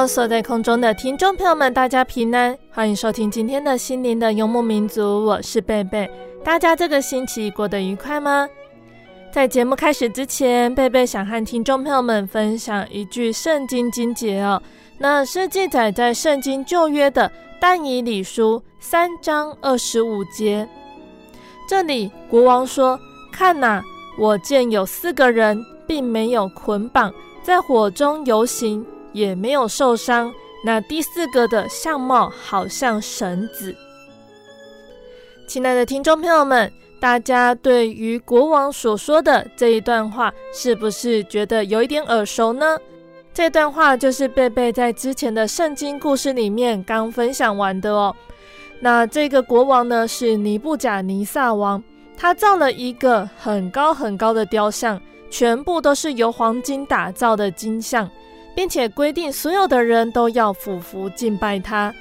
Hello，所在空中的听众朋友们，大家平安，欢迎收听今天的心灵的游牧民族，我是贝贝。大家这个星期过得愉快吗？在节目开始之前，贝贝想和听众朋友们分享一句圣经经节哦，那是记载在圣经旧约的但以理书三章二十五节。这里国王说：“看哪，我见有四个人，并没有捆绑，在火中游行。”也没有受伤。那第四个的相貌好像绳子。亲爱的听众朋友们，大家对于国王所说的这一段话，是不是觉得有一点耳熟呢？这段话就是贝贝在之前的圣经故事里面刚分享完的哦。那这个国王呢，是尼布甲尼撒王，他造了一个很高很高的雕像，全部都是由黄金打造的金像。并且规定所有的人都要俯伏敬拜他，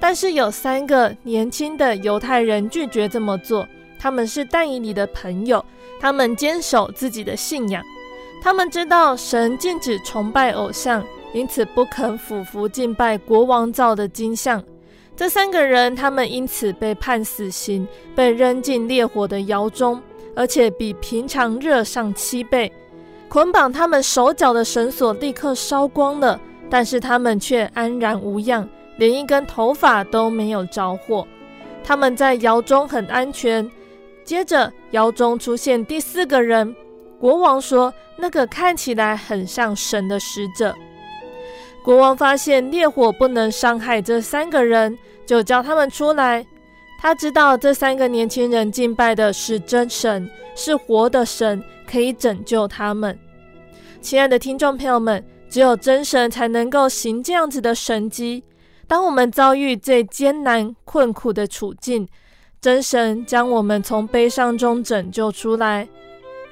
但是有三个年轻的犹太人拒绝这么做。他们是但以理的朋友，他们坚守自己的信仰。他们知道神禁止崇拜偶像，因此不肯俯伏敬拜国王造的金像。这三个人，他们因此被判死刑，被扔进烈火的窑中，而且比平常热上七倍。捆绑他们手脚的绳索立刻烧光了，但是他们却安然无恙，连一根头发都没有着火。他们在窑中很安全。接着，窑中出现第四个人。国王说：“那个看起来很像神的使者。”国王发现烈火不能伤害这三个人，就叫他们出来。他知道这三个年轻人敬拜的是真神，是活的神。可以拯救他们，亲爱的听众朋友们，只有真神才能够行这样子的神迹。当我们遭遇最艰难困苦的处境，真神将我们从悲伤中拯救出来。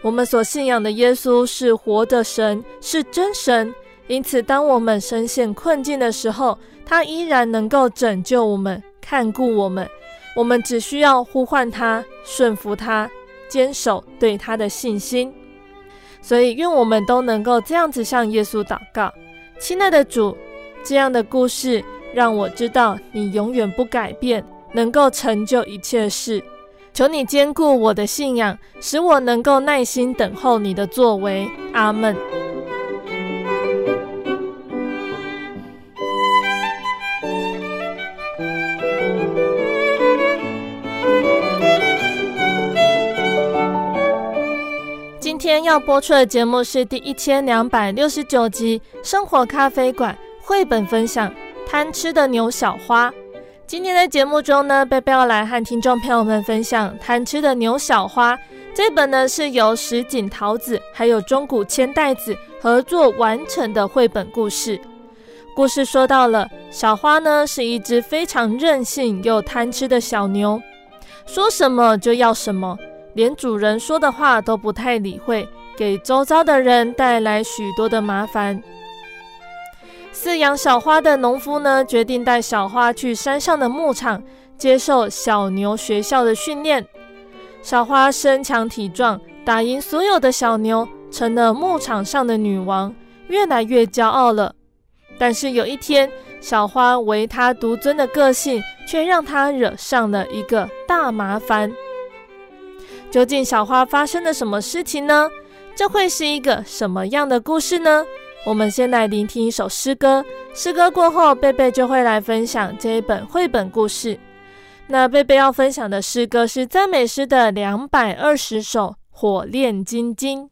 我们所信仰的耶稣是活的神，是真神，因此当我们深陷困境的时候，他依然能够拯救我们，看顾我们。我们只需要呼唤他，顺服他。坚守对他的信心，所以愿我们都能够这样子向耶稣祷告。亲爱的主，这样的故事让我知道你永远不改变，能够成就一切事。求你兼顾我的信仰，使我能够耐心等候你的作为。阿门。今天要播出的节目是第一千两百六十九集《生活咖啡馆》绘本分享《贪吃的牛小花》。今天的节目中呢，贝贝要来和听众朋友们分享《贪吃的牛小花》这本呢是由石井桃子还有中谷千代子合作完成的绘本故事。故事说到了小花呢是一只非常任性又贪吃的小牛，说什么就要什么。连主人说的话都不太理会，给周遭的人带来许多的麻烦。饲养小花的农夫呢，决定带小花去山上的牧场，接受小牛学校的训练。小花身强体壮，打赢所有的小牛，成了牧场上的女王，越来越骄傲了。但是有一天，小花唯他独尊的个性，却让她惹上了一个大麻烦。究竟小花发生了什么事情呢？这会是一个什么样的故事呢？我们先来聆听一首诗歌，诗歌过后，贝贝就会来分享这一本绘本故事。那贝贝要分享的诗歌是赞美诗的两百二十首《火炼金经》。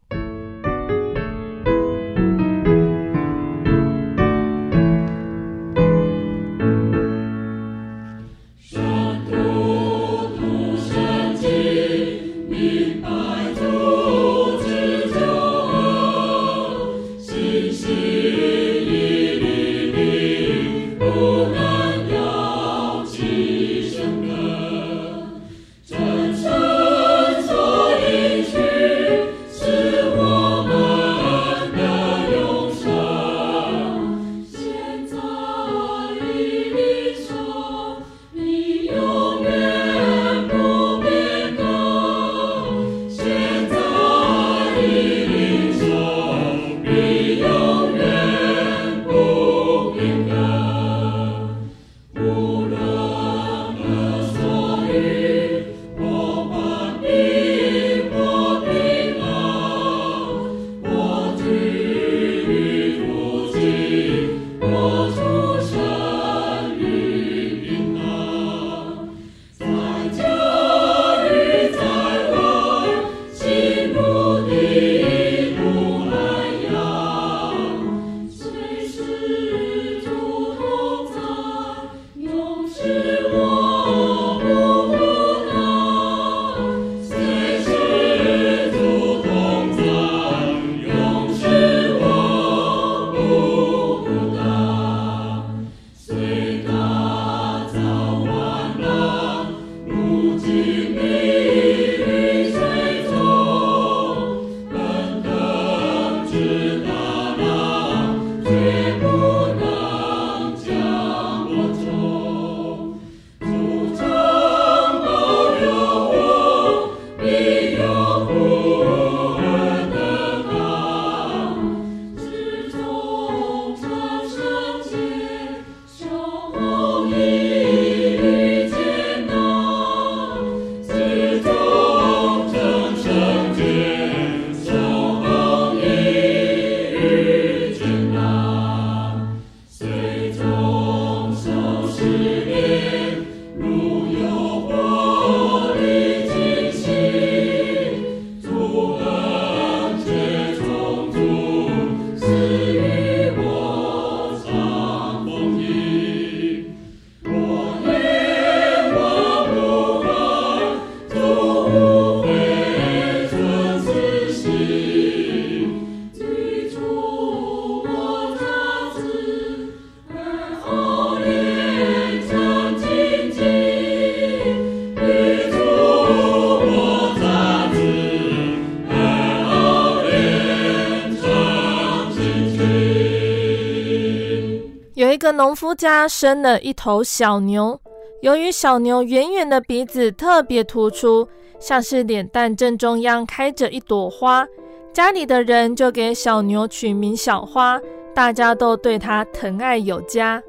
个农夫家生了一头小牛，由于小牛圆圆的鼻子特别突出，像是脸蛋正中央开着一朵花，家里的人就给小牛取名小花，大家都对它疼爱有加。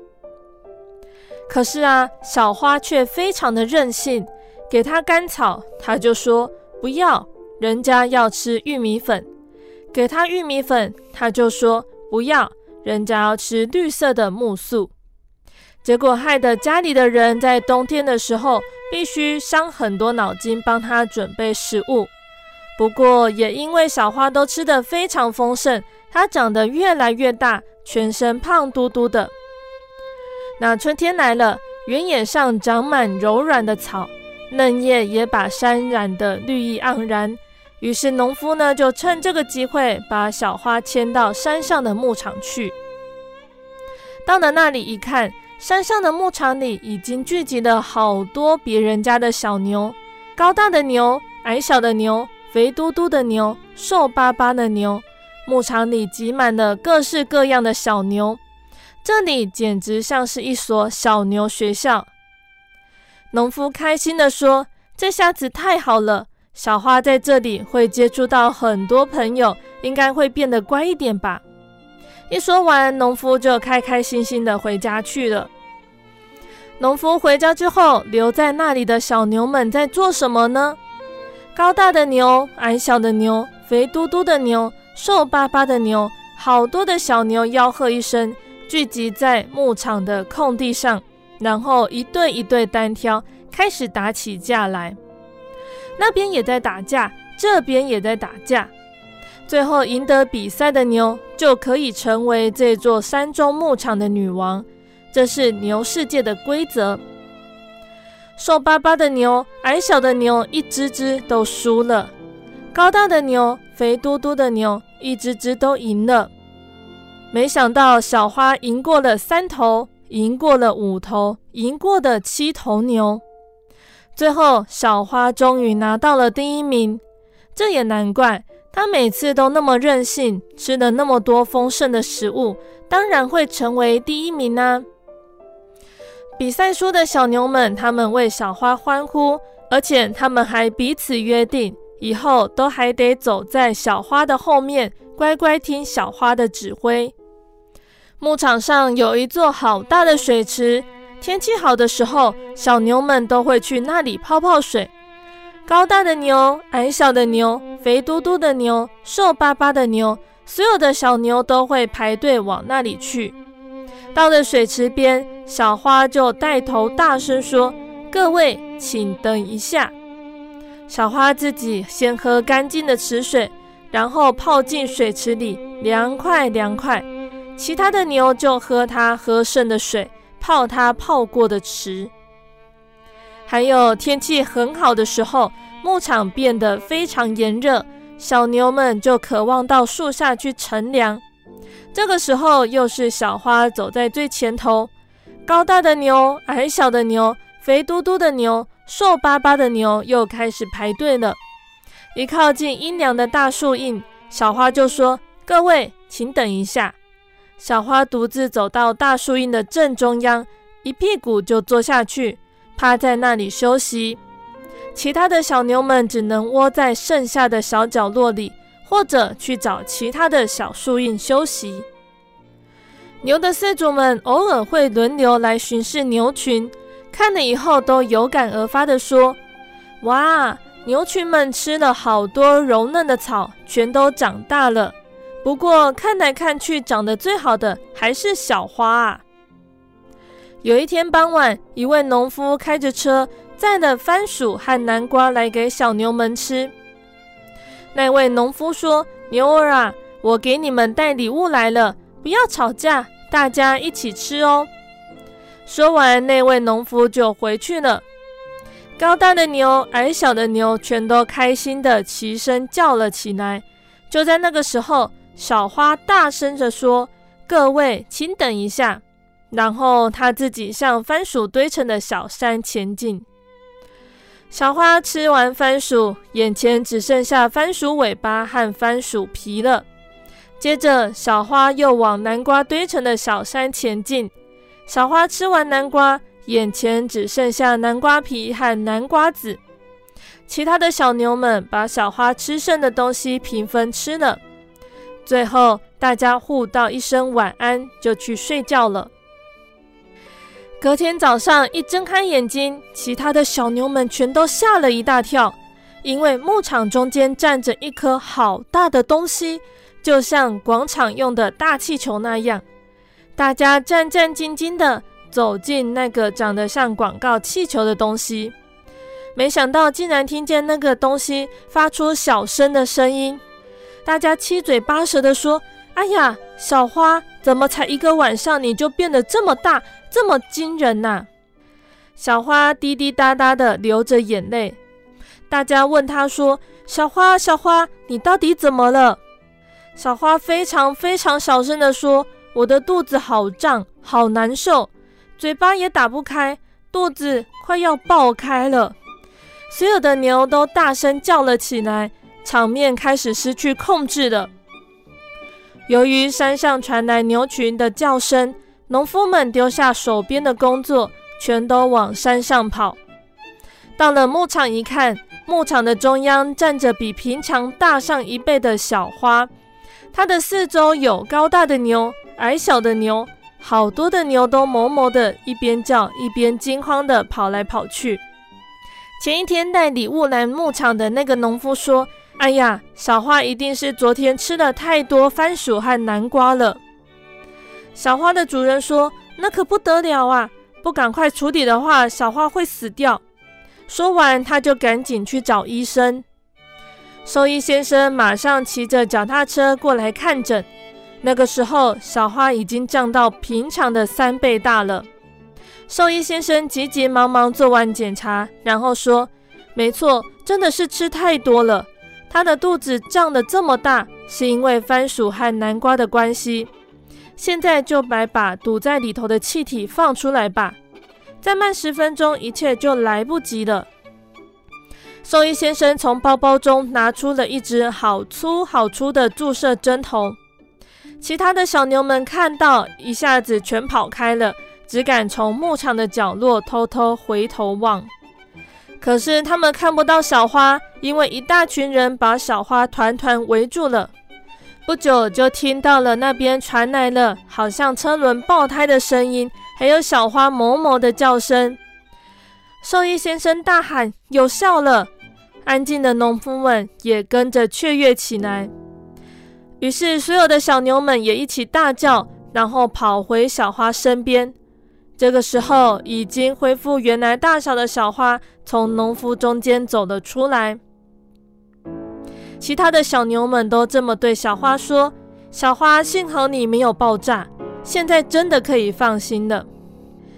可是啊，小花却非常的任性，给它干草，它就说不要，人家要吃玉米粉；给它玉米粉，它就说不要。人家要吃绿色的木素，结果害得家里的人在冬天的时候必须伤很多脑筋帮他准备食物。不过也因为小花都吃得非常丰盛，它长得越来越大，全身胖嘟嘟的。那春天来了，原野上长满柔软的草，嫩叶也把山染得绿意盎然。于是农夫呢，就趁这个机会把小花牵到山上的牧场去。到了那里一看，山上的牧场里已经聚集了好多别人家的小牛，高大的牛、矮小的牛、肥嘟嘟的牛、瘦巴巴的牛，牧场里挤满了各式各样的小牛，这里简直像是一所小牛学校。农夫开心地说：“这下子太好了，小花在这里会接触到很多朋友，应该会变得乖一点吧。”一说完，农夫就开开心心地回家去了。农夫回家之后，留在那里的小牛们在做什么呢？高大的牛，矮小的牛，肥嘟嘟的牛，瘦巴巴的牛，好多的小牛吆喝一声，聚集在牧场的空地上。然后一对一对单挑，开始打起架来。那边也在打架，这边也在打架。最后赢得比赛的牛就可以成为这座山中牧场的女王。这是牛世界的规则。瘦巴巴的牛，矮小的牛，一只只都输了；高大的牛，肥嘟嘟的牛，一只只都赢了。没想到小花赢过了三头。赢过了五头，赢过的七头牛，最后小花终于拿到了第一名。这也难怪，她每次都那么任性，吃了那么多丰盛的食物，当然会成为第一名啊！比赛输的小牛们，他们为小花欢呼，而且他们还彼此约定，以后都还得走在小花的后面，乖乖听小花的指挥。牧场上有一座好大的水池，天气好的时候，小牛们都会去那里泡泡水。高大的牛、矮小的牛、肥嘟嘟的牛、瘦巴巴的牛，所有的小牛都会排队往那里去。到了水池边，小花就带头大声说：“各位，请等一下。”小花自己先喝干净的池水，然后泡进水池里，凉快凉快。其他的牛就喝它喝剩的水，泡它泡过的池。还有天气很好的时候，牧场变得非常炎热，小牛们就渴望到树下去乘凉。这个时候，又是小花走在最前头，高大的牛、矮小的牛、肥嘟嘟的牛、瘦巴巴的牛又开始排队了。一靠近阴凉的大树荫，小花就说：“各位，请等一下。”小花独自走到大树荫的正中央，一屁股就坐下去，趴在那里休息。其他的小牛们只能窝在剩下的小角落里，或者去找其他的小树荫休息。牛的饲主们偶尔会轮流来巡视牛群，看了以后都有感而发地说：“哇，牛群们吃了好多柔嫩的草，全都长大了。”不过看来看去，长得最好的还是小花啊。有一天傍晚，一位农夫开着车载了番薯和南瓜来给小牛们吃。那位农夫说：“牛儿啊，我给你们带礼物来了，不要吵架，大家一起吃哦。”说完，那位农夫就回去了。高大的牛、矮小的牛全都开心地齐声叫了起来。就在那个时候，小花大声着说：“各位，请等一下。”然后她自己向番薯堆成的小山前进。小花吃完番薯，眼前只剩下番薯尾巴和番薯皮了。接着，小花又往南瓜堆成的小山前进。小花吃完南瓜，眼前只剩下南瓜皮和南瓜籽。其他的小牛们把小花吃剩的东西平分吃了。最后，大家互道一声晚安，就去睡觉了。隔天早上一睁开眼睛，其他的小牛们全都吓了一大跳，因为牧场中间站着一颗好大的东西，就像广场用的大气球那样。大家战战兢兢地走进那个长得像广告气球的东西，没想到竟然听见那个东西发出小声的声音。大家七嘴八舌地说：“哎呀，小花，怎么才一个晚上你就变得这么大，这么惊人呐？”小花滴滴答答地流着眼泪。大家问她说：“小花，小花，你到底怎么了？”小花非常非常小声地说：“我的肚子好胀，好难受，嘴巴也打不开，肚子快要爆开了。”所有的牛都大声叫了起来。场面开始失去控制了。由于山上传来牛群的叫声，农夫们丢下手边的工作，全都往山上跑。到了牧场一看，牧场的中央站着比平常大上一倍的小花，它的四周有高大的牛、矮小的牛，好多的牛都哞哞的，一边叫一边惊慌的跑来跑去。前一天带礼物来牧场的那个农夫说：“哎呀，小花一定是昨天吃了太多番薯和南瓜了。”小花的主人说：“那可不得了啊，不赶快处理的话，小花会死掉。”说完，他就赶紧去找医生。兽医先生马上骑着脚踏车过来看诊。那个时候，小花已经胀到平常的三倍大了。兽医先生急急忙忙做完检查，然后说：“没错，真的是吃太多了。他的肚子胀得这么大，是因为番薯和南瓜的关系。现在就来把堵在里头的气体放出来吧。”再慢十分钟，一切就来不及了。兽医先生从包包中拿出了一支好粗好粗的注射针头，其他的小牛们看到，一下子全跑开了，只敢从牧场的角落偷偷回头望。可是他们看不到小花，因为一大群人把小花团团围住了。不久就听到了那边传来了好像车轮爆胎的声音。还有小花哞哞的叫声，兽医先生大喊：“有效了！”安静的农夫们也跟着雀跃起来。于是，所有的小牛们也一起大叫，然后跑回小花身边。这个时候，已经恢复原来大小的小花从农夫中间走了出来。其他的小牛们都这么对小花说：“小花，幸好你没有爆炸。”现在真的可以放心了。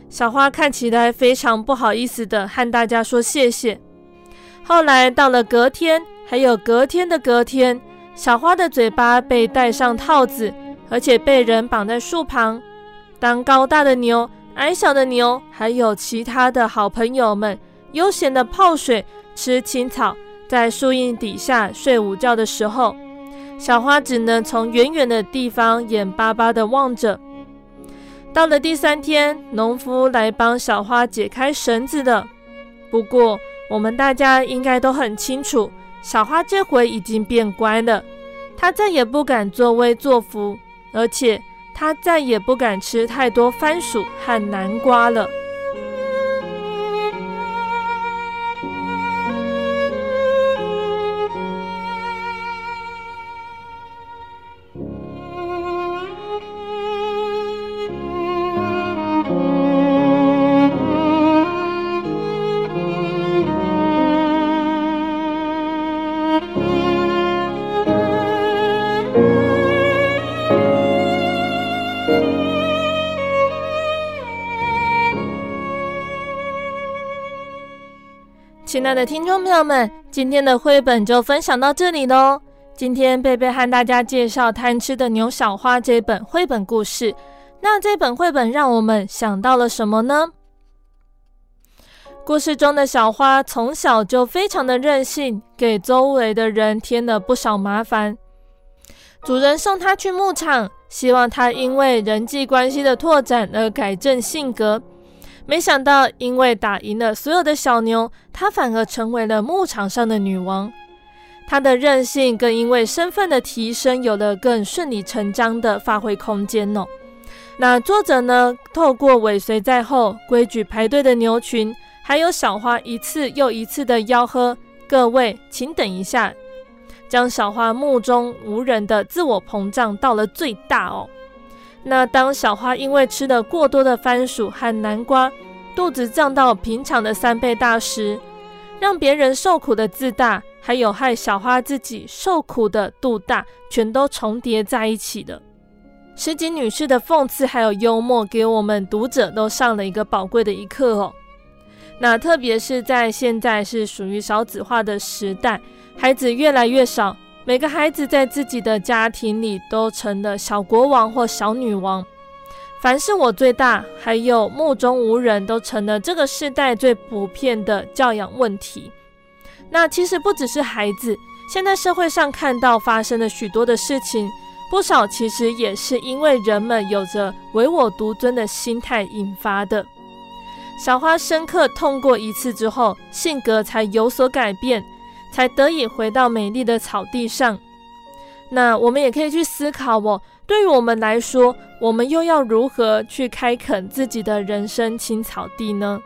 小花看起来非常不好意思的和大家说谢谢。后来到了隔天，还有隔天的隔天，小花的嘴巴被戴上套子，而且被人绑在树旁。当高大的牛、矮小的牛，还有其他的好朋友们悠闲的泡水、吃青草，在树荫底下睡午觉的时候，小花只能从远远的地方眼巴巴地望着。到了第三天，农夫来帮小花解开绳子的。不过，我们大家应该都很清楚，小花这回已经变乖了。她再也不敢作威作福，而且他再也不敢吃太多番薯和南瓜了。亲爱的听众朋友们，今天的绘本就分享到这里喽。今天贝贝和大家介绍《贪吃的牛小花》这本绘本故事。那这本绘本让我们想到了什么呢？故事中的小花从小就非常的任性，给周围的人添了不少麻烦。主人送她去牧场，希望她因为人际关系的拓展而改正性格。没想到，因为打赢了所有的小牛，她反而成为了牧场上的女王。她的任性更因为身份的提升，有了更顺理成章的发挥空间哦。那作者呢，透过尾随在后、规矩排队的牛群，还有小花一次又一次的吆喝：“各位，请等一下！”将小花目中无人的自我膨胀到了最大哦。那当小花因为吃了过多的番薯和南瓜，肚子胀到平常的三倍大时，让别人受苦的自大，还有害小花自己受苦的肚大，全都重叠在一起了。石井女士的讽刺还有幽默，给我们读者都上了一个宝贵的一课哦。那特别是在现在是属于少子化的时代，孩子越来越少。每个孩子在自己的家庭里都成了小国王或小女王，凡是我最大，还有目中无人，都成了这个时代最普遍的教养问题。那其实不只是孩子，现在社会上看到发生的许多的事情，不少其实也是因为人们有着唯我独尊的心态引发的。小花深刻痛过一次之后，性格才有所改变，才得以回到美丽的草地上。那我们也可以去思考哦，对于我们来说，我们又要如何去开垦自己的人生青草地呢？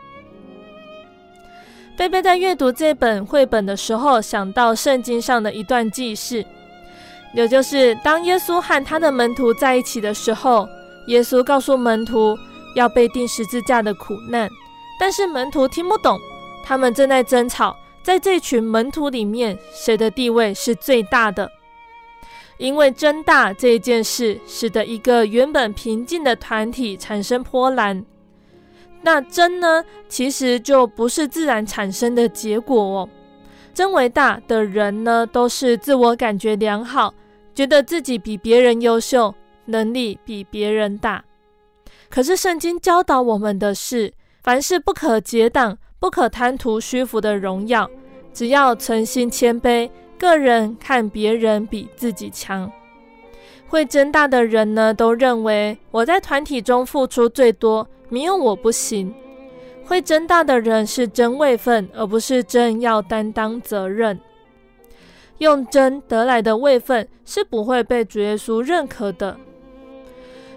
贝贝在阅读这本绘本的时候，想到圣经上的一段记事，也就是当耶稣和他的门徒在一起的时候，耶稣告诉门徒要被钉十字架的苦难，但是门徒听不懂，他们正在争吵，在这群门徒里面，谁的地位是最大的？因为争大这件事，使得一个原本平静的团体产生波澜。那争呢，其实就不是自然产生的结果哦。争为大的人呢，都是自我感觉良好，觉得自己比别人优秀，能力比别人大。可是圣经教导我们的是，凡事不可结党，不可贪图虚浮的荣耀，只要存心谦卑。个人看别人比自己强，会争大的人呢，都认为我在团体中付出最多，没有我不行。会争大的人是争位分，而不是争要担当责任。用争得来的位分是不会被主耶稣认可的。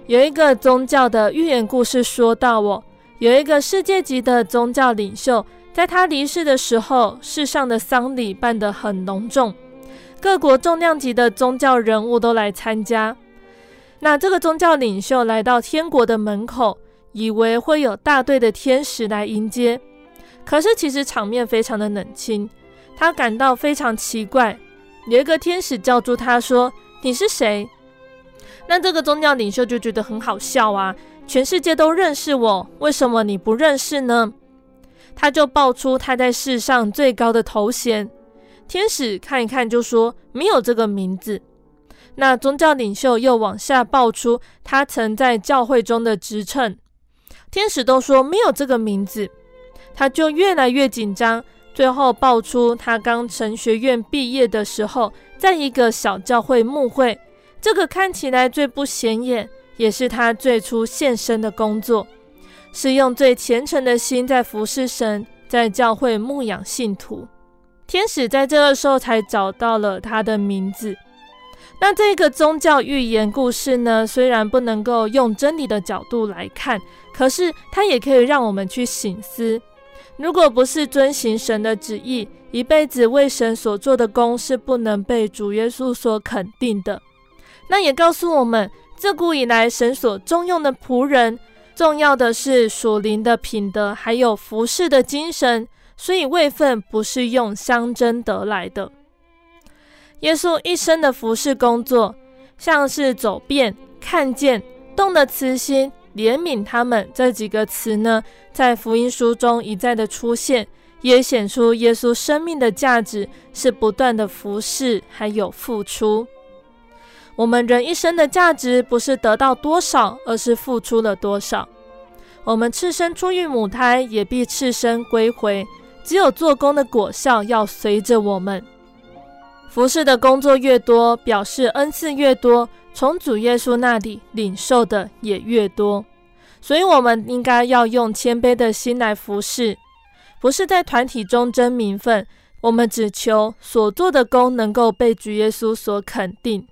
有一个宗教的寓言故事说到，哦，有一个世界级的宗教领袖。在他离世的时候，世上的丧礼办得很隆重，各国重量级的宗教人物都来参加。那这个宗教领袖来到天国的门口，以为会有大队的天使来迎接，可是其实场面非常的冷清，他感到非常奇怪。有一个天使叫住他说：“你是谁？”那这个宗教领袖就觉得很好笑啊，全世界都认识我，为什么你不认识呢？他就报出他在世上最高的头衔，天使看一看就说没有这个名字。那宗教领袖又往下报出他曾在教会中的职称，天使都说没有这个名字，他就越来越紧张。最后爆出他刚神学院毕业的时候，在一个小教会牧会，这个看起来最不显眼，也是他最初献身的工作。是用最虔诚的心在服侍神，在教会牧养信徒。天使在这个时候才找到了他的名字。那这个宗教寓言故事呢，虽然不能够用真理的角度来看，可是它也可以让我们去省思：如果不是遵行神的旨意，一辈子为神所做的工是不能被主耶稣所肯定的。那也告诉我们，自古以来神所重用的仆人。重要的是属灵的品德，还有服侍的精神，所以位分不是用相争得来的。耶稣一生的服侍工作，像是走遍、看见、动的慈心、怜悯他们这几个词呢，在福音书中一再的出现，也显出耶稣生命的价值是不断的服侍，还有付出。我们人一生的价值不是得到多少，而是付出了多少。我们赤身出于母胎，也必赤身归回。只有做工的果效要随着我们。服侍的工作越多，表示恩赐越多，从主耶稣那里领受的也越多。所以，我们应该要用谦卑的心来服侍，不是在团体中争名分。我们只求所做的工能够被主耶稣所肯定。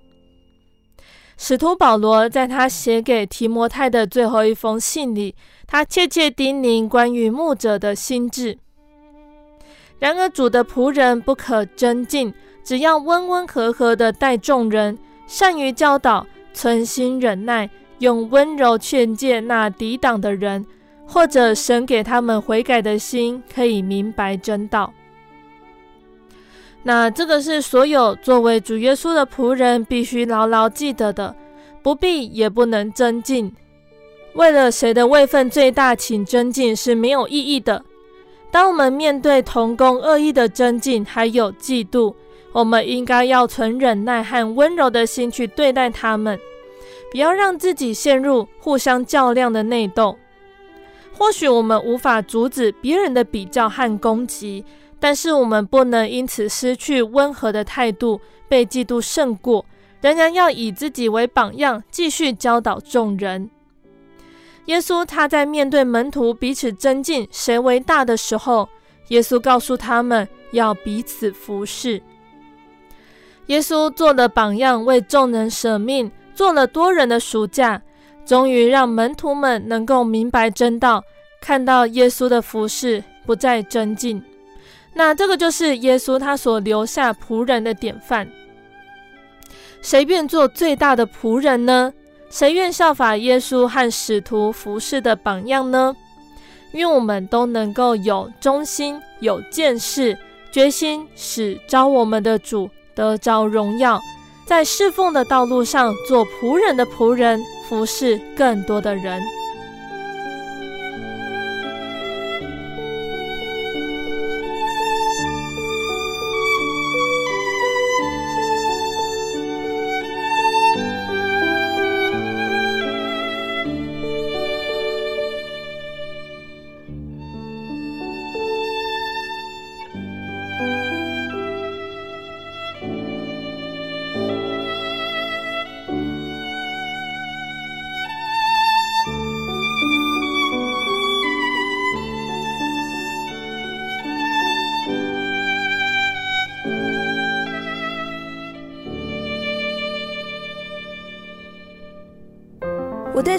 使徒保罗在他写给提摩太的最后一封信里，他切切叮咛关于牧者的心志。然而，主的仆人不可争竞，只要温温和和的待众人，善于教导，存心忍耐，用温柔劝诫那抵挡的人，或者神给他们悔改的心，可以明白真道。那这个是所有作为主耶稣的仆人必须牢牢记得的，不必也不能增进。为了谁的位分最大，请增进是没有意义的。当我们面对同工恶意的增进，还有嫉妒，我们应该要存忍耐和温柔的心去对待他们，不要让自己陷入互相较量的内斗。或许我们无法阻止别人的比较和攻击。但是我们不能因此失去温和的态度，被嫉妒胜过，仍然要以自己为榜样，继续教导众人。耶稣他在面对门徒彼此争竞谁为大的时候，耶稣告诉他们要彼此服侍。耶稣做了榜样，为众人舍命，做了多人的赎价，终于让门徒们能够明白真道，看到耶稣的服侍不再争竞。那这个就是耶稣他所留下仆人的典范。谁愿做最大的仆人呢？谁愿效法耶稣和使徒服侍的榜样呢？愿我们都能够有忠心、有见识、决心，使招我们的主得着荣耀，在侍奉的道路上做仆人的仆人，服侍更多的人。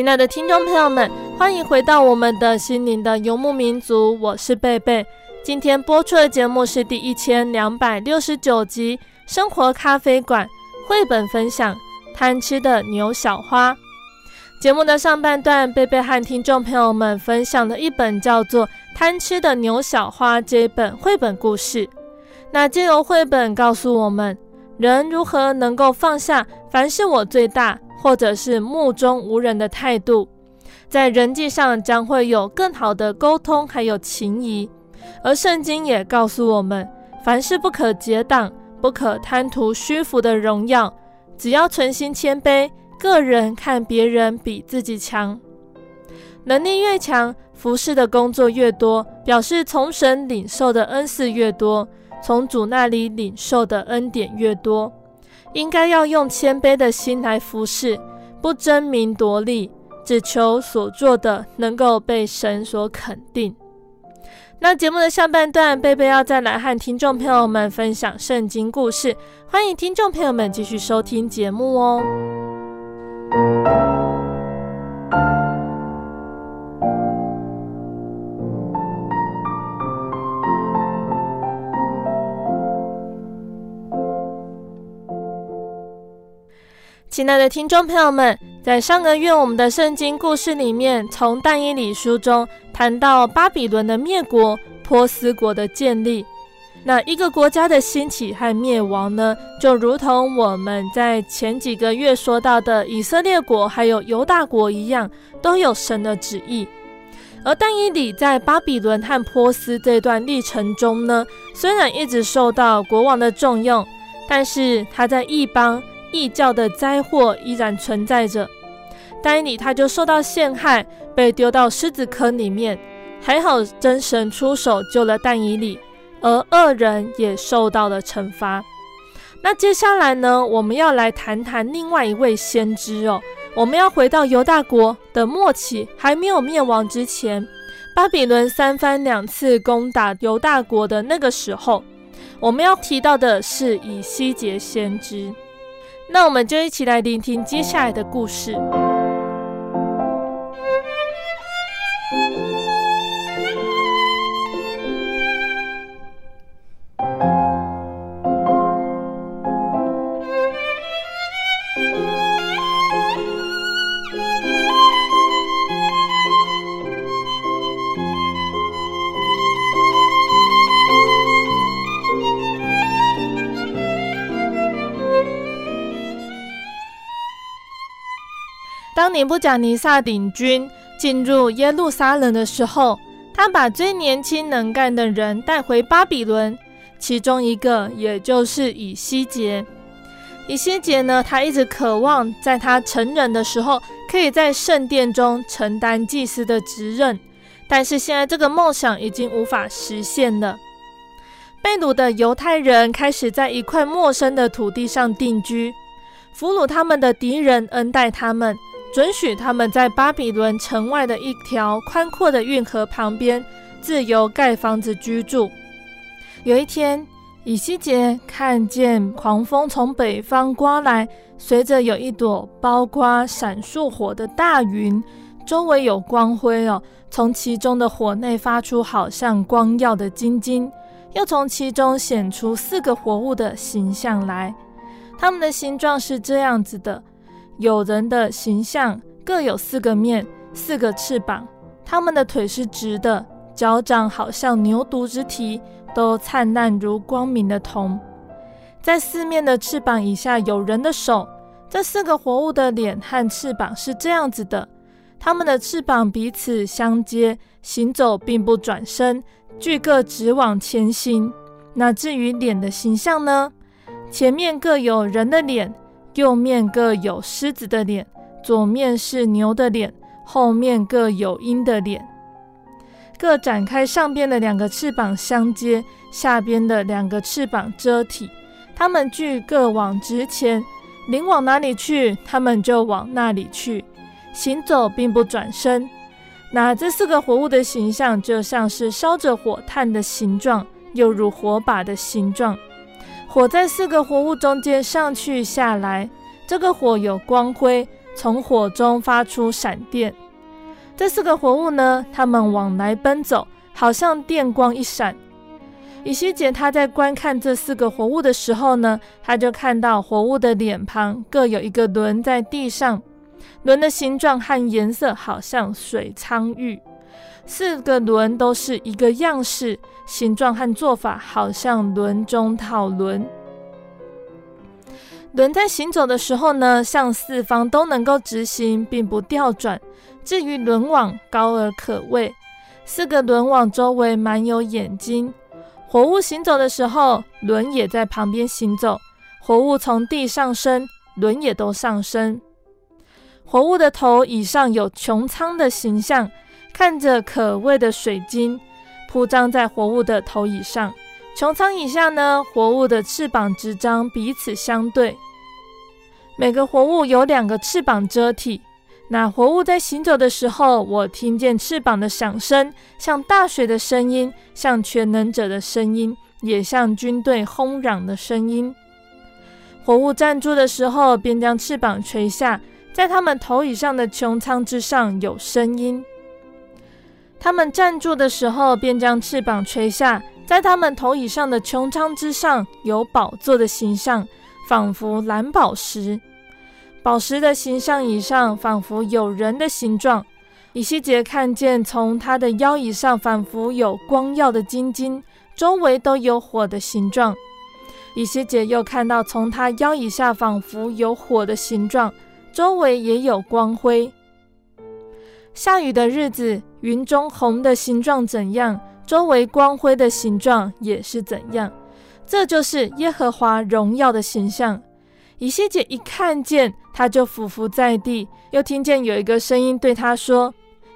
亲爱的听众朋友们，欢迎回到我们的心灵的游牧民族，我是贝贝。今天播出的节目是第一千两百六十九集《生活咖啡馆》绘本分享《贪吃的牛小花》。节目的上半段，贝贝和听众朋友们分享了一本叫做《贪吃的牛小花》这一本绘本故事。那借由绘本告诉我们，人如何能够放下“凡是我最大”。或者是目中无人的态度，在人际上将会有更好的沟通，还有情谊。而圣经也告诉我们，凡事不可结党，不可贪图虚浮的荣耀，只要存心谦卑，个人看别人比自己强。能力越强，服侍的工作越多，表示从神领受的恩赐越多，从主那里领受的恩典越多。应该要用谦卑的心来服侍，不争名夺利，只求所做的能够被神所肯定。那节目的下半段，贝贝要再来和听众朋友们分享圣经故事，欢迎听众朋友们继续收听节目哦。亲爱的听众朋友们，在上个月我们的圣经故事里面，从但以理书中谈到巴比伦的灭国、波斯国的建立。那一个国家的兴起和灭亡呢，就如同我们在前几个月说到的以色列国还有犹大国一样，都有神的旨意。而但以理在巴比伦和波斯这段历程中呢，虽然一直受到国王的重用，但是他在异邦。异教的灾祸依然存在着，丹尼他就受到陷害，被丢到狮子坑里面。还好真神出手救了但以理，而恶人也受到了惩罚。那接下来呢，我们要来谈谈另外一位先知哦。我们要回到犹大国的末期，还没有灭亡之前，巴比伦三番两次攻打犹大国的那个时候，我们要提到的是以西结先知。那我们就一起来聆听接下来的故事。当尼布甲尼撒领军进入耶路撒冷的时候，他把最年轻能干的人带回巴比伦，其中一个也就是以西结。以西结呢，他一直渴望在他成人的时候，可以在圣殿中承担祭司的职任，但是现在这个梦想已经无法实现了。被掳的犹太人开始在一块陌生的土地上定居，俘虏他们的敌人恩待他们。准许他们在巴比伦城外的一条宽阔的运河旁边自由盖房子居住。有一天，以西结看见狂风从北方刮来，随着有一朵包括闪烁火的大云，周围有光辉哦，从其中的火内发出好像光耀的晶晶，又从其中显出四个活物的形象来。它们的形状是这样子的。有人的形象，各有四个面、四个翅膀，他们的腿是直的，脚掌好像牛犊之蹄，都灿烂如光明的铜。在四面的翅膀以下有人的手。这四个活物的脸和翅膀是这样子的，他们的翅膀彼此相接，行走并不转身，俱各直往前行。那至于脸的形象呢？前面各有人的脸。右面各有狮子的脸，左面是牛的脸，后面各有鹰的脸。各展开上边的两个翅膀相接，下边的两个翅膀遮体。他们俱各往直前，灵往哪里去，他们就往那里去，行走并不转身。那这四个活物的形象，就像是烧着火炭的形状，又如火把的形状。火在四个活物中间上去下来，这个火有光辉，从火中发出闪电。这四个活物呢，他们往来奔走，好像电光一闪。以西姐她在观看这四个活物的时候呢，她就看到活物的脸庞各有一个轮在地上，轮的形状和颜色好像水苍玉。四个轮都是一个样式，形状和做法好像轮中套轮。轮在行走的时候呢，向四方都能够直行，并不调转。至于轮网，高而可畏。四个轮网周围满有眼睛。活物行走的时候，轮也在旁边行走。活物从地上升，轮也都上升。活物的头以上有穹苍的形象。看着可畏的水晶铺张在活物的头椅上，穹苍以下呢，活物的翅膀直张，彼此相对。每个活物有两个翅膀遮体。那活物在行走的时候，我听见翅膀的响声，像大水的声音，像全能者的声音，也像军队轰嚷的声音。活物站住的时候，便将翅膀垂下，在他们头以上的穹苍之上有声音。他们站住的时候，便将翅膀垂下，在他们头以上的穹苍之上有宝座的形象，仿佛蓝宝石。宝石的形象以上，仿佛有人的形状。以西结看见从他的腰以上，仿佛有光耀的晶晶，周围都有火的形状。以西结又看到从他腰以下，仿佛有火的形状，周围也有光辉。下雨的日子，云中红的形状怎样，周围光辉的形状也是怎样。这就是耶和华荣耀的形象。以西结一看见，他就俯伏在地，又听见有一个声音对他说：“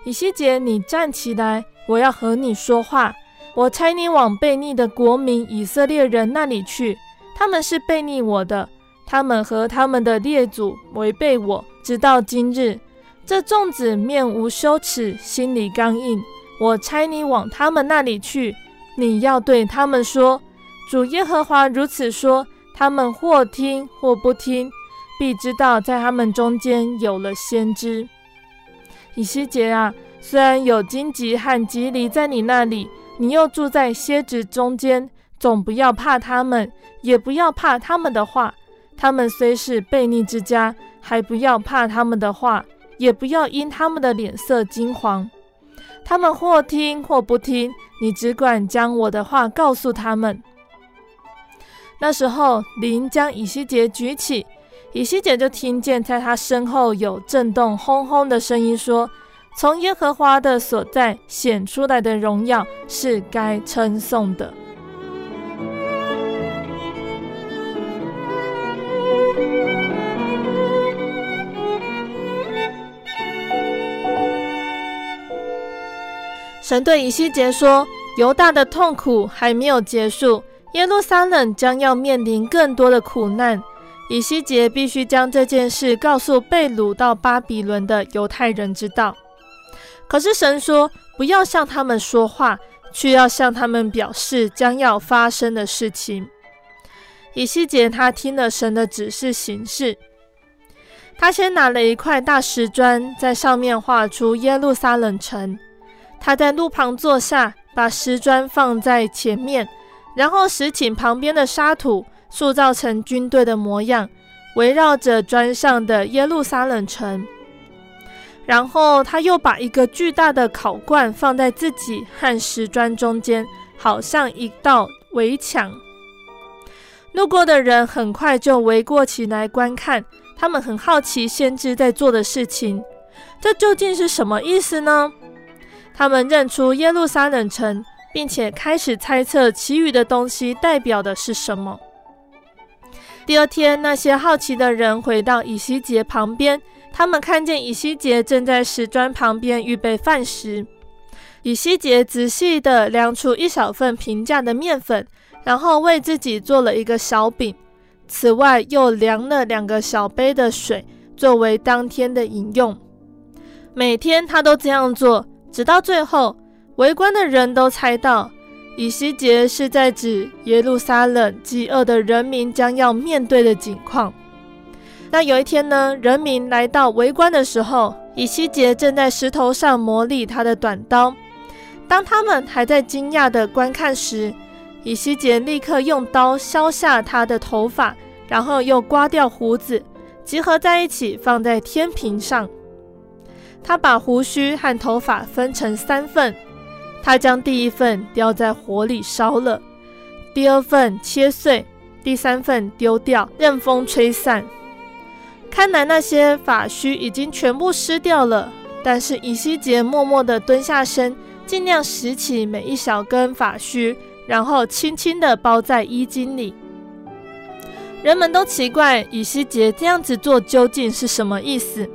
以西结，你站起来，我要和你说话。我差你往悖逆的国民以色列人那里去，他们是悖逆我的，他们和他们的列祖违背我，直到今日。”这粽子面无羞耻，心里刚硬。我差你往他们那里去，你要对他们说：主耶和华如此说：他们或听或不听，必知道在他们中间有了先知。以西结啊，虽然有荆棘和蒺藜在你那里，你又住在蝎子中间，总不要怕他们，也不要怕他们的话。他们虽是悖逆之家，还不要怕他们的话，也不要因他们的脸色惊惶。他们或听或不听，你只管将我的话告诉他们。那时候，灵将以西结举起。以西结就听见在他身后有震动轰轰的声音，说：“从耶和华的所在显出来的荣耀是该称颂的。”神对以西结说：“犹大的痛苦还没有结束，耶路撒冷将要面临更多的苦难。”以西结必须将这件事告诉被掳到巴比伦的犹太人知道。可是神说，不要向他们说话，却要向他们表示将要发生的事情。以西结他听了神的指示行事。他先拿了一块大石砖，在上面画出耶路撒冷城。他在路旁坐下，把石砖放在前面，然后拾起旁边的沙土。塑造成军队的模样，围绕着砖上的耶路撒冷城。然后他又把一个巨大的烤罐放在自己和石砖中间，好像一道围墙。路过的人很快就围过起来观看，他们很好奇先知在做的事情，这究竟是什么意思呢？他们认出耶路撒冷城，并且开始猜测其余的东西代表的是什么。第二天，那些好奇的人回到以西结旁边，他们看见以西结正在石砖旁边预备饭食。以西结仔细地量出一小份平价的面粉，然后为自己做了一个小饼。此外，又量了两个小杯的水，作为当天的饮用。每天他都这样做，直到最后，围观的人都猜到。以西结是在指耶路撒冷饥饿的人民将要面对的境况。那有一天呢，人民来到围观的时候，以西结正在石头上磨砺他的短刀。当他们还在惊讶地观看时，以西结立刻用刀削下他的头发，然后又刮掉胡子，集合在一起放在天平上。他把胡须和头发分成三份。他将第一份丢在火里烧了，第二份切碎，第三份丢掉，任风吹散。看来那些发须已经全部湿掉了，但是以西结默默地蹲下身，尽量拾起每一小根发须，然后轻轻地包在衣襟里。人们都奇怪以西结这样子做究竟是什么意思。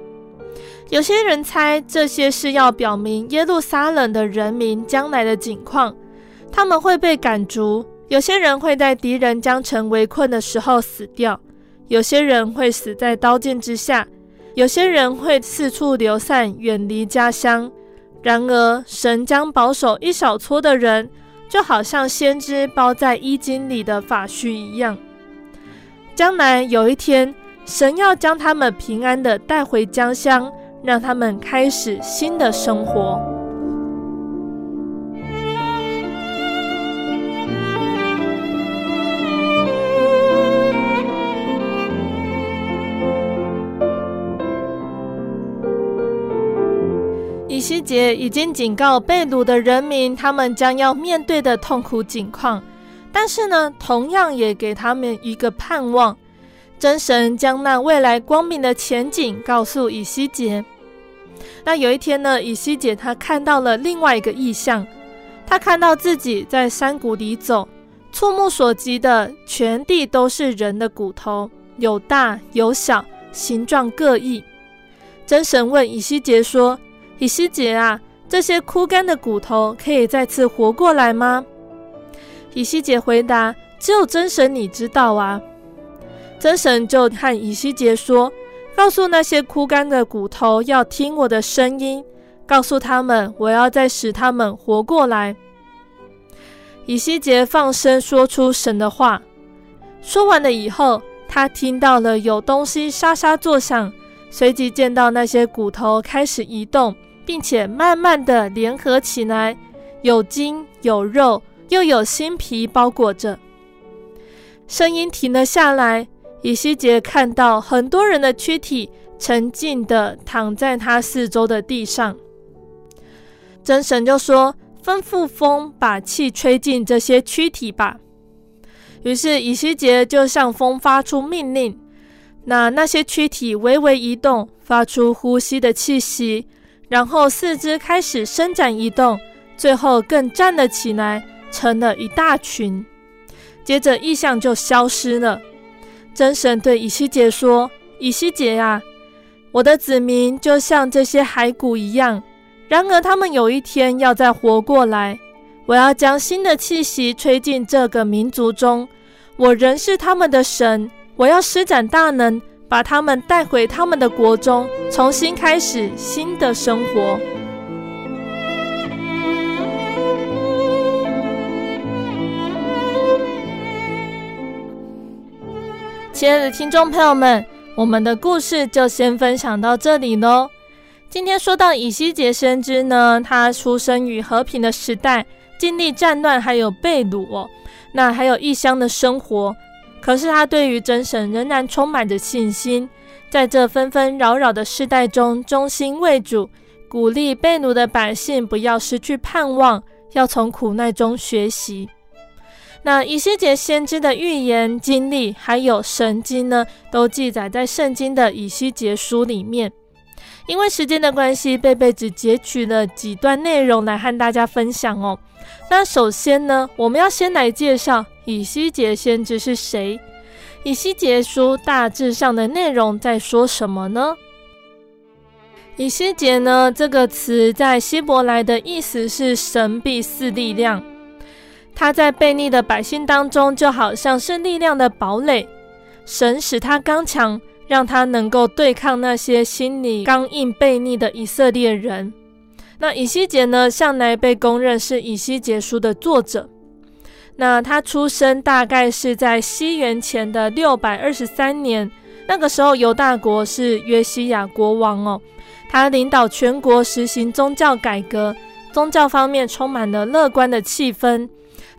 有些人猜这些是要表明耶路撒冷的人民将来的景况，他们会被赶逐；有些人会在敌人将城围困的时候死掉；有些人会死在刀剑之下；有些人会四处流散，远离家乡。然而，神将保守一小撮的人，就好像先知包在衣襟里的发须一样。将来有一天，神要将他们平安地带回家乡。让他们开始新的生活。以西结已经警告被掳的人民，他们将要面对的痛苦境况，但是呢，同样也给他们一个盼望。真神将那未来光明的前景告诉以西结。那有一天呢，以西结他看到了另外一个异象，他看到自己在山谷里走，触目所及的全地都是人的骨头，有大有小，形状各异。真神问以西结说：“以西结啊，这些枯干的骨头可以再次活过来吗？”以西结回答：“只有真神你知道啊。”真神就和以西结说：“告诉那些枯干的骨头，要听我的声音。告诉他们，我要再使他们活过来。”以西结放声说出神的话。说完了以后，他听到了有东西沙沙作响，随即见到那些骨头开始移动，并且慢慢的联合起来，有筋有肉，又有新皮包裹着。声音停了下来，以西结看到很多人的躯体沉静的躺在他四周的地上。真神就说：“吩咐风把气吹进这些躯体吧。”于是以西结就向风发出命令，那那些躯体微微移动，发出呼吸的气息，然后四肢开始伸展移动，最后更站了起来，成了一大群。接着异象就消失了。真神对以西结说：“以西结呀，我的子民就像这些骸骨一样，然而他们有一天要再活过来。”我要将新的气息吹进这个民族中，我仍是他们的神。我要施展大能，把他们带回他们的国中，重新开始新的生活。亲爱的听众朋友们，我们的故事就先分享到这里喽。今天说到以西结先知呢，他出生于和平的时代。经历战乱，还有被掳哦，那还有异乡的生活。可是他对于真神仍然充满着信心，在这纷纷扰扰的世代中，忠心为主，鼓励被掳的百姓不要失去盼望，要从苦难中学习。那以西结先知的预言经历，还有神迹呢，都记载在圣经的以西结书里面。因为时间的关系，贝贝只截取了几段内容来和大家分享哦。那首先呢，我们要先来介绍以西结先知是谁。以西结书大致上的内容在说什么呢？以西结呢，这个词在希伯来的意思是神秘似力量。他在悖逆的百姓当中，就好像是力量的堡垒，神使他刚强。让他能够对抗那些心里刚硬悖逆的以色列人。那以西结呢，向来被公认是以西结书的作者。那他出生大概是在西元前的六百二十三年，那个时候犹大国是约西亚国王哦，他领导全国实行宗教改革，宗教方面充满了乐观的气氛。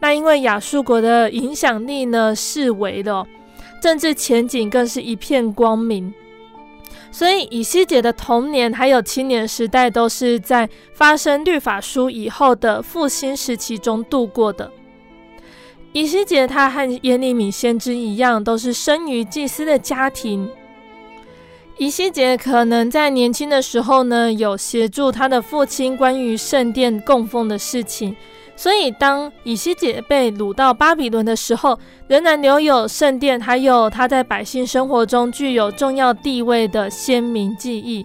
那因为亚述国的影响力呢，式微了。政治前景更是一片光明，所以以西结的童年还有青年时代都是在发生律法书以后的复兴时期中度过的。以西结他和耶利米先知一样，都是生于祭司的家庭。以西结可能在年轻的时候呢，有协助他的父亲关于圣殿供奉的事情。所以，当以西结被掳到巴比伦的时候，仍然留有圣殿，还有他在百姓生活中具有重要地位的鲜明记忆。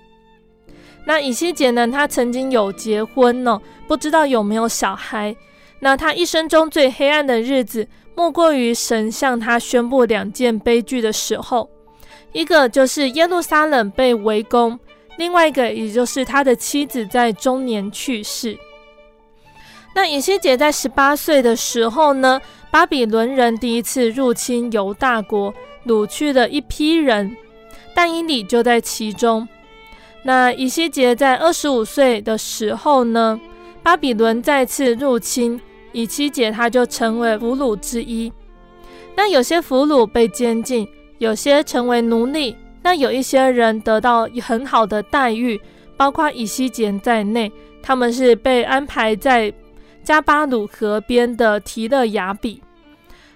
那以西结呢？他曾经有结婚呢，不知道有没有小孩。那他一生中最黑暗的日子，莫过于神向他宣布两件悲剧的时候，一个就是耶路撒冷被围攻，另外一个也就是他的妻子在中年去世。那以西结在十八岁的时候呢，巴比伦人第一次入侵犹大国，掳去了一批人，但以理就在其中。那以西结在二十五岁的时候呢，巴比伦再次入侵，以西结他就成为俘虏之一。那有些俘虏被监禁，有些成为奴隶，那有一些人得到很好的待遇，包括以西结在内，他们是被安排在。加巴鲁河边的提勒雅比，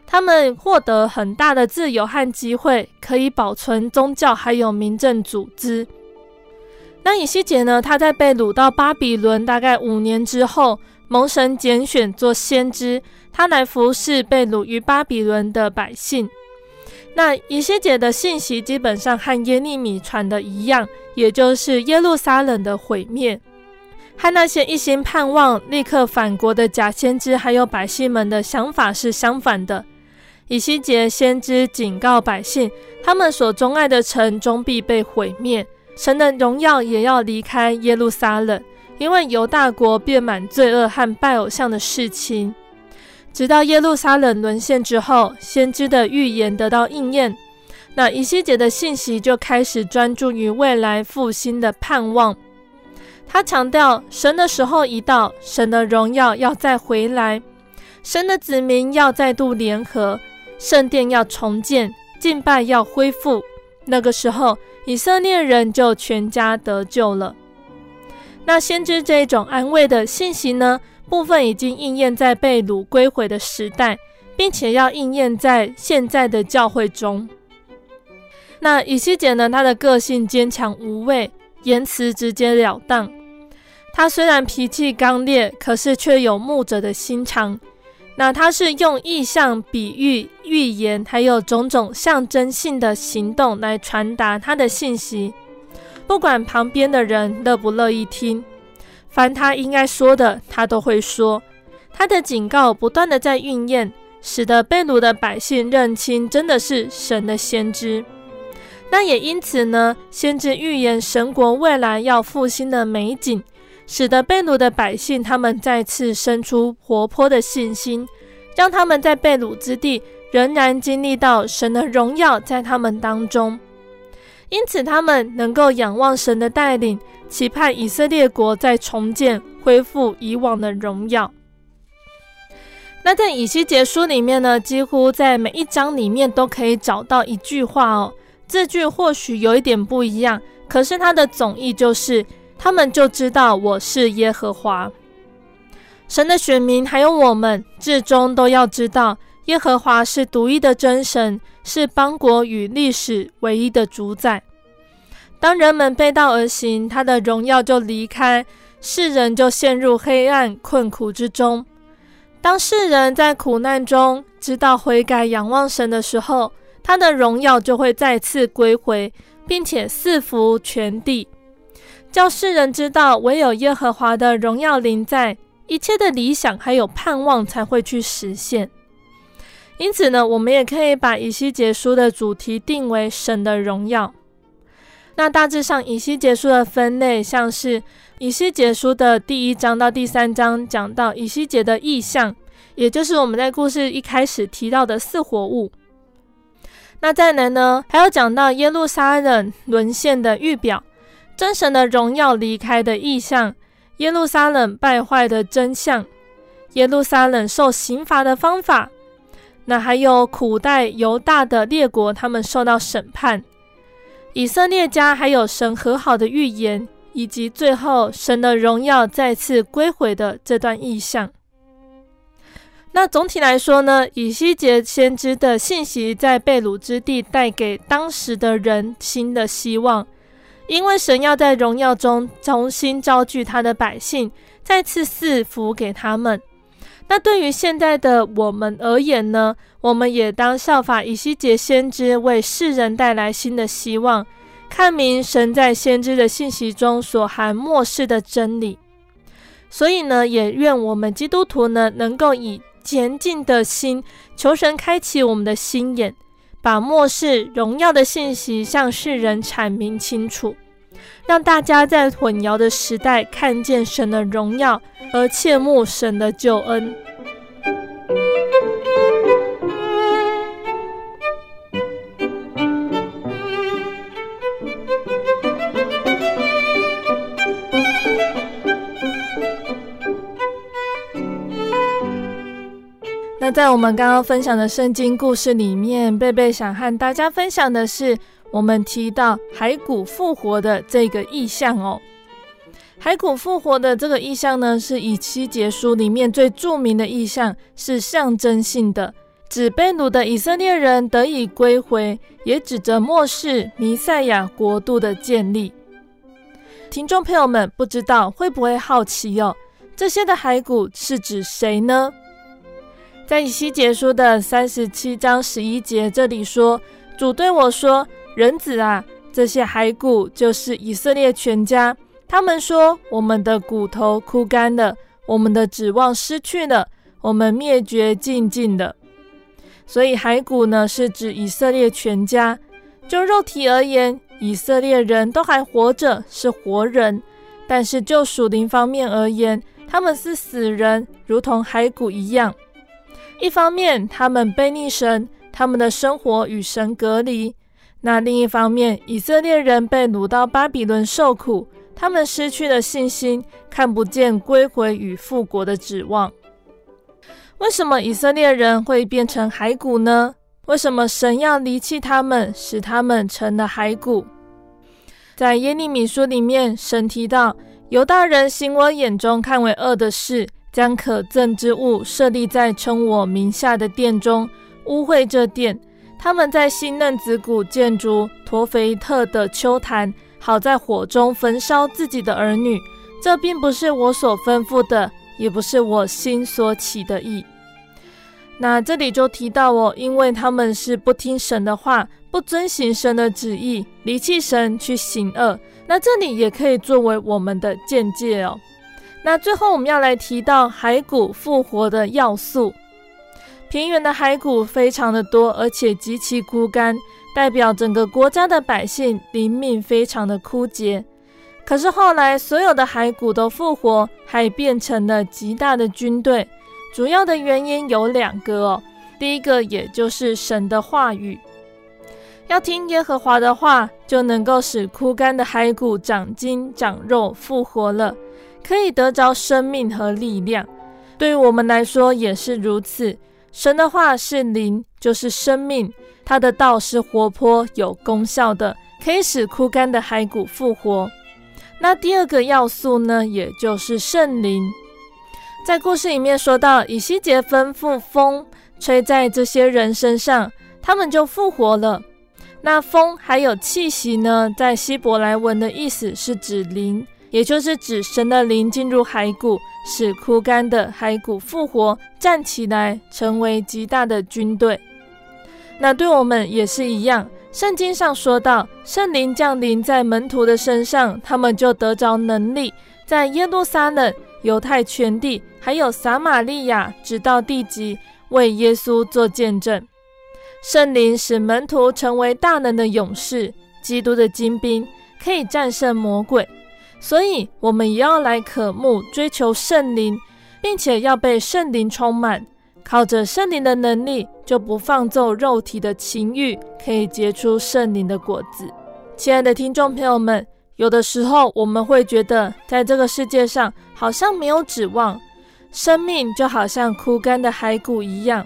他们获得很大的自由和机会，可以保存宗教还有民政组织。那以西结呢？他在被掳到巴比伦大概五年之后，蒙神拣选做先知，他来服侍被掳于巴比伦的百姓。那以西结的信息基本上和耶利米传的一样，也就是耶路撒冷的毁灭。和那些一心盼望立刻返国的假先知，还有百姓们的想法是相反的。以西结先知警告百姓，他们所钟爱的城终必被毁灭，神的荣耀也要离开耶路撒冷，因为犹大国遍满罪恶和拜偶像的事情。直到耶路撒冷沦陷之后，先知的预言得到应验，那以西结的信息就开始专注于未来复兴的盼望。他强调，神的时候已到，神的荣耀要再回来，神的子民要再度联合，圣殿要重建，敬拜要恢复。那个时候，以色列人就全家得救了。那先知这一种安慰的信息呢，部分已经应验在被掳归回的时代，并且要应验在现在的教会中。那以西结呢，他的个性坚强无畏，言辞直截了当。他虽然脾气刚烈，可是却有牧者的心肠。那他是用意象、比喻、预言，还有种种象征性的行动来传达他的信息。不管旁边的人乐不乐意听，凡他应该说的，他都会说。他的警告不断的在应验，使得被掳的百姓认清，真的是神的先知。那也因此呢，先知预言神国未来要复兴的美景。使得被掳的百姓，他们再次生出活泼的信心，让他们在被掳之地仍然经历到神的荣耀在他们当中。因此，他们能够仰望神的带领，期盼以色列国再重建，恢复以往的荣耀。那在以西结书里面呢，几乎在每一章里面都可以找到一句话哦。这句或许有一点不一样，可是它的总意就是。他们就知道我是耶和华，神的选民，还有我们，至终都要知道耶和华是独一的真神，是邦国与历史唯一的主宰。当人们背道而行，他的荣耀就离开，世人就陷入黑暗困苦之中。当世人在苦难中知道悔改、仰望神的时候，他的荣耀就会再次归回，并且赐福全地。叫世人知道，唯有耶和华的荣耀临在，一切的理想还有盼望才会去实现。因此呢，我们也可以把以西结书的主题定为神的荣耀。那大致上，以西结书的分类，像是以西结书的第一章到第三章讲到以西结的异象，也就是我们在故事一开始提到的四活物。那再来呢，还有讲到耶路撒冷沦陷的预表。真神的荣耀离开的意象，耶路撒冷败坏的真相，耶路撒冷受刑罚的方法，那还有苦待犹大的列国，他们受到审判，以色列家还有神和好的预言，以及最后神的荣耀再次归回的这段意象。那总体来说呢，以西结先知的信息在被掳之地带给当时的人新的希望。因为神要在荣耀中重新招聚他的百姓，再次赐福给他们。那对于现在的我们而言呢，我们也当效法以西结先知，为世人带来新的希望，看明神在先知的信息中所含末世的真理。所以呢，也愿我们基督徒呢，能够以虔敬的心，求神开启我们的心眼。把末世荣耀的信息向世人阐明清楚，让大家在混淆的时代看见神的荣耀，而切慕神的救恩。在我们刚刚分享的圣经故事里面，贝贝想和大家分享的是，我们提到骸骨复活的这个意象哦。骸骨复活的这个意象呢，是以西结书里面最著名的意象，是象征性的，指被掳的以色列人得以归回，也指着末世弥赛亚国度的建立。听众朋友们，不知道会不会好奇哦？这些的骸骨是指谁呢？在以西结书的三十七章十一节这里说：“主对我说，人子啊，这些骸骨就是以色列全家。他们说，我们的骨头枯干了，我们的指望失去了，我们灭绝尽尽的。所以骸骨呢，是指以色列全家。就肉体而言，以色列人都还活着，是活人；但是就属灵方面而言，他们是死人，如同骸骨一样。”一方面他们背逆神，他们的生活与神隔离；那另一方面，以色列人被掳到巴比伦受苦，他们失去了信心，看不见归回与复国的指望。为什么以色列人会变成骸骨呢？为什么神要离弃他们，使他们成了骸骨？在耶利米书里面，神提到犹大人行我眼中看为恶的事，将可憎之物设立在称我名下的殿中，污秽这殿。他们在新嫩子谷建筑陀斐特的丘坛，好在火中焚烧自己的儿女。这并不是我所吩咐的。也不是我心所起的意。那这里就提到哦，因为他们是不听神的话，不遵行神的旨意，离弃神去行恶。那这里也可以作为我们的见解哦。那最后我们要来提到骸骨复活的要素。平原的骸骨非常的多，而且极其枯干，代表整个国家的百姓灵命非常的枯竭。可是后来，所有的骸骨都复活，还变成了极大的军队。主要的原因有两个哦。第一个，也就是神的话语，要听耶和华的话，就能够使枯干的骸骨长筋长肉，复活了，可以得着生命和力量。对于我们来说也是如此。神的话是灵，就是生命，他的道是活泼有功效的，可以使枯干的骸骨复活。那第二个要素呢，也就是圣灵。在故事里面说到，以西结吩咐风吹在这些人身上，他们就复活了。那风还有气息呢，在希伯来文的意思是指灵，也就是指神的灵进入骸骨，使枯干的骸骨复活，站起来，成为极大的军队。那对我们也是一样。圣经上说到，圣灵降临在门徒的身上，他们就得着能力，在耶路撒冷、犹太全地，还有撒玛利亚，直到地极，为耶稣做见证。圣灵使门徒成为大能的勇士，基督的精兵，可以战胜魔鬼。所以，我们也要来渴慕、追求圣灵，并且要被圣灵充满。靠着圣灵的能力，就不放纵肉体的情欲，可以结出圣灵的果子。亲爱的听众朋友们，有的时候我们会觉得，在这个世界上好像没有指望，生命就好像枯干的骸骨一样。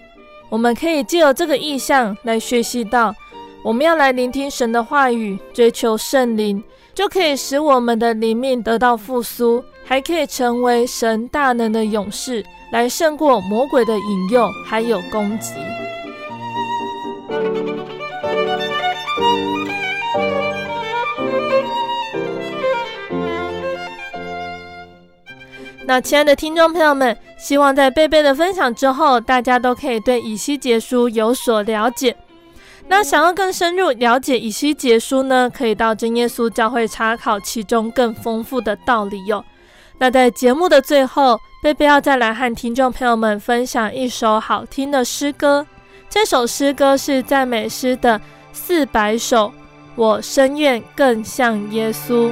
我们可以借由这个意象来学习到，我们要来聆听神的话语，追求圣灵，就可以使我们的灵命得到复苏，还可以成为神大能的勇士。来胜过魔鬼的引诱，还有攻击。那亲爱的听众朋友们，希望在贝贝的分享之后，大家都可以对以西结书有所了解。那想要更深入了解以西结书呢，可以到真耶稣教会查考其中更丰富的道理哟。那在节目的最后，贝贝要再来和听众朋友们分享一首好听的诗歌。这首诗歌是赞美诗的四百首，我深愿更像耶稣。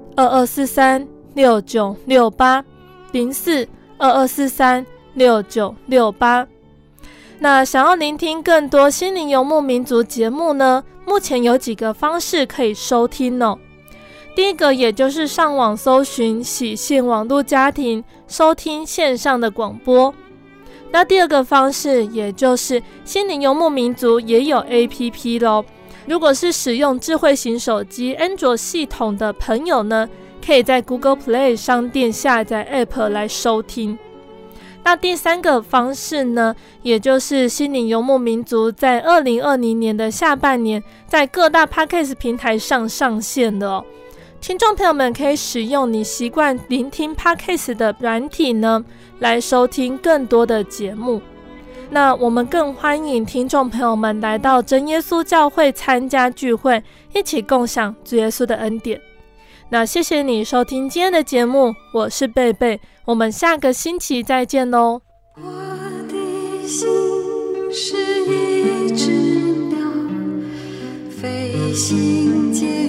二二四三六九六八零四二二四三六九六八。那想要聆听更多心灵游牧民族节目呢？目前有几个方式可以收听哦。第一个，也就是上网搜寻喜信网络家庭，收听线上的广播。那第二个方式，也就是心灵游牧民族也有 APP 喽。如果是使用智慧型手机安卓系统的朋友呢，可以在 Google Play 商店下载 App 来收听。那第三个方式呢，也就是心灵游牧民族在二零二零年的下半年，在各大 Podcast 平台上上线的哦。听众朋友们可以使用你习惯聆听 Podcast 的软体呢，来收听更多的节目。那我们更欢迎听众朋友们来到真耶稣教会参加聚会，一起共享主耶稣的恩典。那谢谢你收听今天的节目，我是贝贝，我们下个星期再见喽。我的心是一只鸟，飞行间。